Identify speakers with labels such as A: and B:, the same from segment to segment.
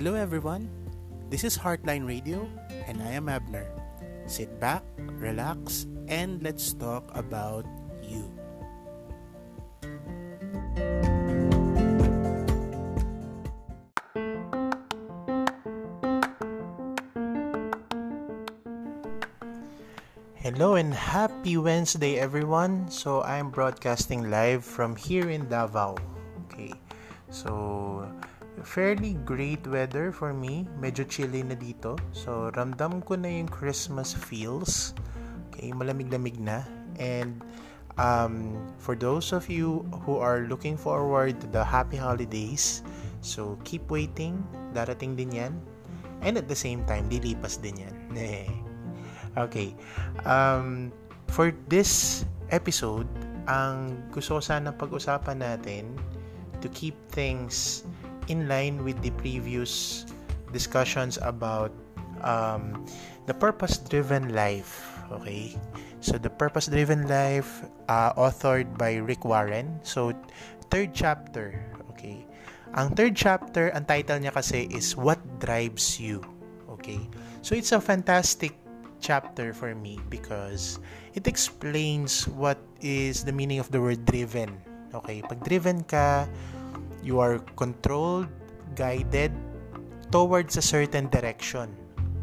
A: Hello, everyone. This is Heartline Radio, and I am Abner. Sit back, relax, and let's talk about you. Hello and happy Wednesday, everyone. So, I'm broadcasting live from here in Davao. Okay, so fairly great weather for me. Medyo chilly na dito. So, ramdam ko na yung Christmas feels. Okay, malamig-lamig na. And um, for those of you who are looking forward to the happy holidays, so keep waiting. Darating din yan. And at the same time, lilipas din yan. okay. Um, for this episode, ang gusto ko sana pag-usapan natin to keep things in line with the previous discussions about um, the purpose-driven life. Okay, so the purpose-driven life, uh, authored by Rick Warren. So third chapter. Okay, ang third chapter, ang title niya kasi is What Drives You. Okay, so it's a fantastic chapter for me because it explains what is the meaning of the word driven. Okay, pag driven ka, you are controlled, guided towards a certain direction,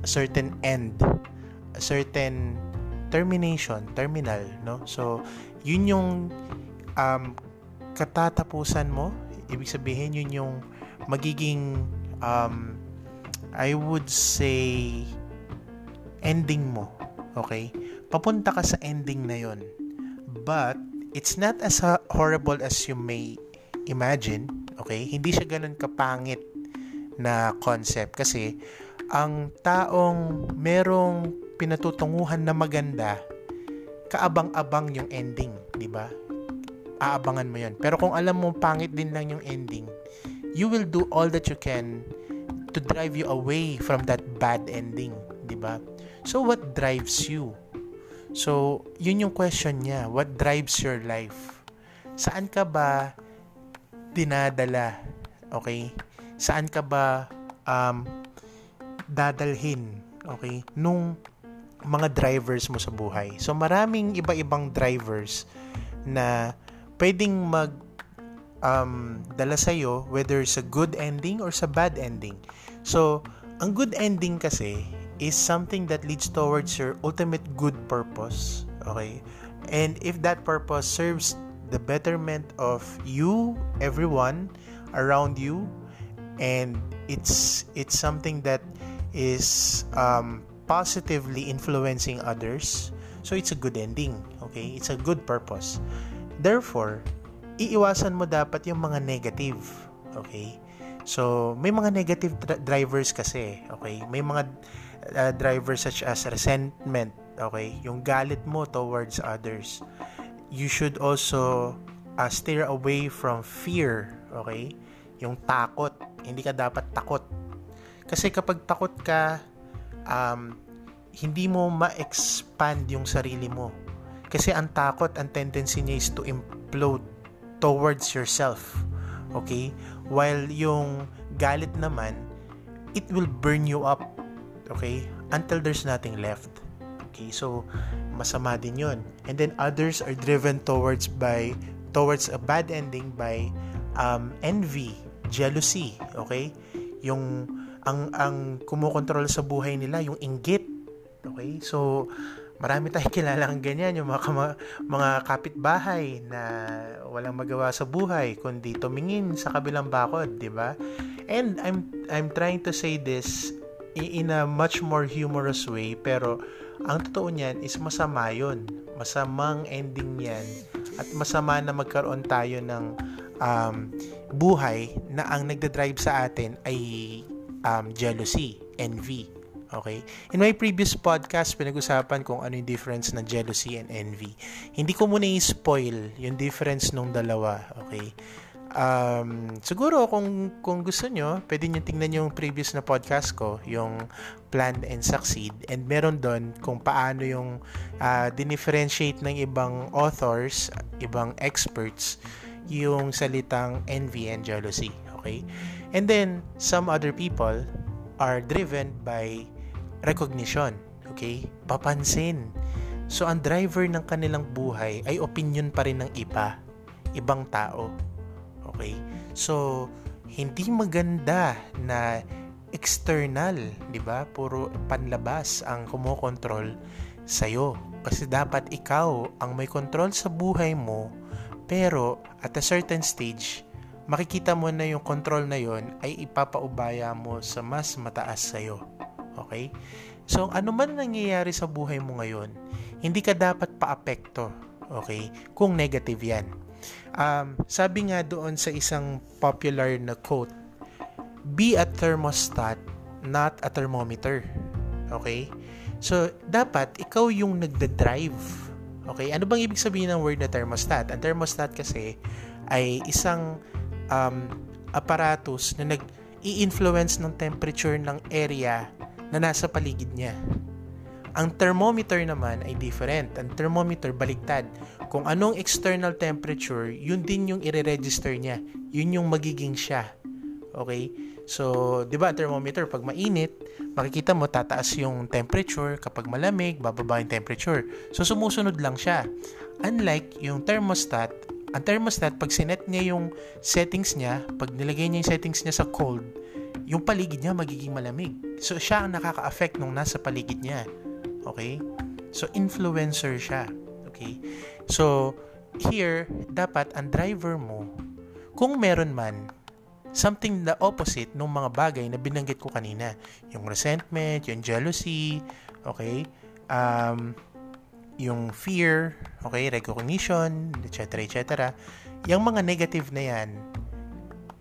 A: a certain end, a certain termination, terminal, no? So, yun yung um, katatapusan mo. Ibig sabihin, yun yung magiging, um, I would say, ending mo. Okay? Papunta ka sa ending na yon. But, it's not as horrible as you may imagine Okay? Hindi siya ganun kapangit na concept kasi ang taong merong pinatutunguhan na maganda, kaabang-abang yung ending, di ba? Aabangan mo 'yon. Pero kung alam mo pangit din lang yung ending, you will do all that you can to drive you away from that bad ending, di ba? So what drives you? So, yun yung question niya. What drives your life? Saan ka ba dinadala? Okay? Saan ka ba um, dadalhin? Okay? Nung mga drivers mo sa buhay. So, maraming iba-ibang drivers na pwedeng mag um, dala sa'yo whether sa good ending or sa bad ending. So, ang good ending kasi is something that leads towards your ultimate good purpose. Okay? And if that purpose serves the betterment of you, everyone around you, and it's it's something that is um, positively influencing others. So it's a good ending, okay? It's a good purpose. Therefore, iiwasan mo dapat yung mga negative, okay? So, may mga negative dr- drivers kasi, okay? May mga uh, drivers such as resentment, okay? Yung galit mo towards others you should also uh, steer away from fear, okay? Yung takot, hindi ka dapat takot. Kasi kapag takot ka, um, hindi mo ma-expand yung sarili mo. Kasi ang takot, ang tendency niya is to implode towards yourself. Okay? While yung galit naman, it will burn you up. Okay? Until there's nothing left. Okay? So, masama din yon and then others are driven towards by towards a bad ending by um, envy jealousy okay? Yung ang ang kumokontrol sa buhay nila yung inggit okay? So marami tayong kilalang ganyan yung mga mga kapitbahay na walang magawa sa buhay kundi tumingin sa kabilang bakod di ba? And i'm i'm trying to say this in a much more humorous way pero ang totoo niyan is masama yon Masamang ending niyan at masama na magkaroon tayo ng um, buhay na ang nagda-drive sa atin ay um, jealousy, envy. Okay? In my previous podcast, pinag-usapan kung ano yung difference ng jealousy and envy. Hindi ko muna i-spoil yung difference nung dalawa. Okay? Um, siguro kung kung gusto nyo, pwede nyo tingnan yung previous na podcast ko, yung Plan and Succeed. And meron doon kung paano yung uh, dinifferentiate ng ibang authors, ibang experts, yung salitang envy and jealousy. Okay? Okay? And then, some other people are driven by recognition. Okay? Papansin. So, ang driver ng kanilang buhay ay opinion pa rin ng iba. Ibang tao. Okay? So, hindi maganda na external, 'di ba? Puro panlabas ang kumokontrol sa iyo. Kasi dapat ikaw ang may control sa buhay mo. Pero at a certain stage, makikita mo na yung control na yon ay ipapaubaya mo sa mas mataas sa iyo. Okay? So, ano man nangyayari sa buhay mo ngayon, hindi ka dapat paapekto. Okay? Kung negative yan. Um, sabi nga doon sa isang popular na quote, be a thermostat, not a thermometer. Okay? So, dapat ikaw yung nagda-drive. Okay? Ano bang ibig sabihin ng word na thermostat? Ang thermostat kasi ay isang um, aparatus na nag i-influence ng temperature ng area na nasa paligid niya. Ang thermometer naman ay different. Ang thermometer baliktad. Kung anong external temperature, yun din yung i-register niya. Yun yung magiging siya. Okay? So, 'di ba, thermometer pag mainit, makikita mo tataas yung temperature, kapag malamig, bababa yung temperature. So sumusunod lang siya. Unlike yung thermostat, ang thermostat pag sinet niya yung settings niya, pag nilagay niya yung settings niya sa cold, yung paligid niya magiging malamig. So siya ang nakaka-affect nung nasa paligid niya. Okay? So influencer siya. Okay? So here dapat ang driver mo kung meron man something the opposite ng mga bagay na binanggit ko kanina. Yung resentment, yung jealousy, okay? Um, yung fear, okay, recognition, etc., etc. Yung mga negative na yan,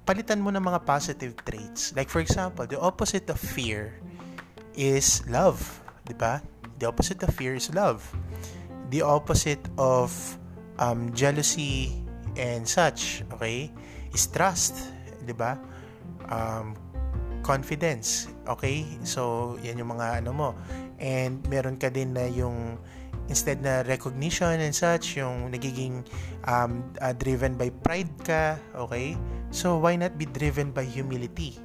A: palitan mo ng mga positive traits. Like for example, the opposite of fear is love, 'di ba? The opposite of fear is love. The opposite of um, jealousy and such, okay, is trust. 'di ba? Um, confidence. Okay? So, yan yung mga ano mo. And meron ka din na yung instead na recognition and such, yung nagiging um, uh, driven by pride ka, okay? So, why not be driven by humility?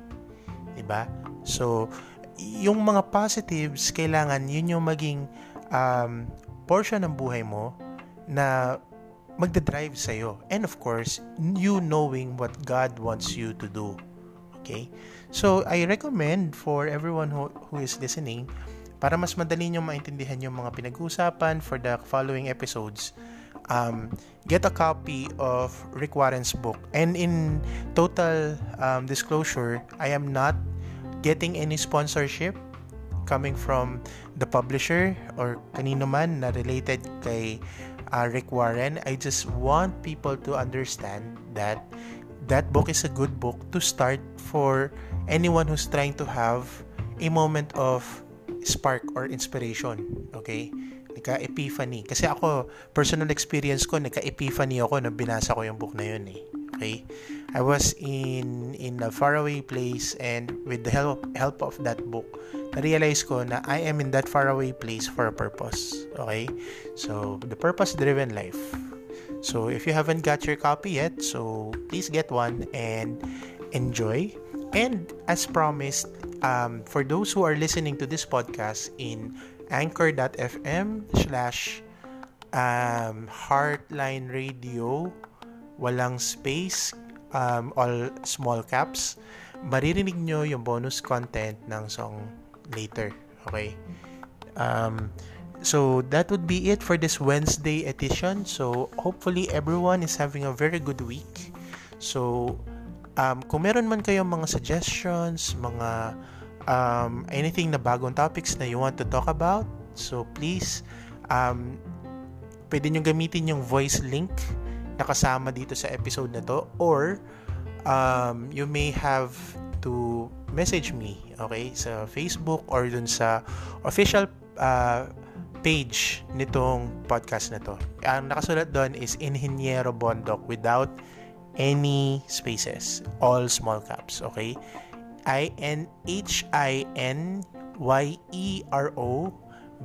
A: 'Di ba? So, yung mga positives, kailangan yun yung maging um, portion ng buhay mo na magdadrive sa'yo. And of course, you knowing what God wants you to do. Okay? So, I recommend for everyone who, who is listening, para mas madali nyo maintindihan yung mga pinag-uusapan for the following episodes, um, get a copy of Rick Warren's book. And in total um, disclosure, I am not getting any sponsorship coming from the publisher or kanino man na related kay uh, Rick Warren, I just want people to understand that that book is a good book to start for anyone who's trying to have a moment of spark or inspiration. Okay? Nagka-epiphany. Kasi ako, personal experience ko, nagka-epiphany ako na binasa ko yung book na yun eh. Okay? I was in in a faraway place and with the help help of that book, na-realize ko na I am in that faraway place for a purpose. Okay? So, the purpose-driven life. So, if you haven't got your copy yet, so please get one and enjoy. And as promised, um, for those who are listening to this podcast in anchor.fm slash um, Heartline Radio, walang space, um, all small caps, maririnig nyo yung bonus content ng song later. Okay? Um, so, that would be it for this Wednesday edition. So, hopefully everyone is having a very good week. So, um, kung meron man kayong mga suggestions, mga um, anything na bagong topics na you want to talk about, so please, um, pwede nyo gamitin yung voice link na kasama dito sa episode na to or um, you may have to message me, okay, sa Facebook or dun sa official uh, page nitong podcast na to. Ang nakasulat doon is Inhinyero Bondok without any spaces. All small caps, okay? I-N-H-I-N-Y-E-R-O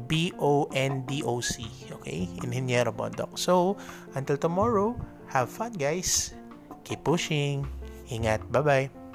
A: B-O-N-D-O-C, okay? Inhinyero Bondok. So, until tomorrow, have fun guys. Keep pushing. Ingat. Bye-bye.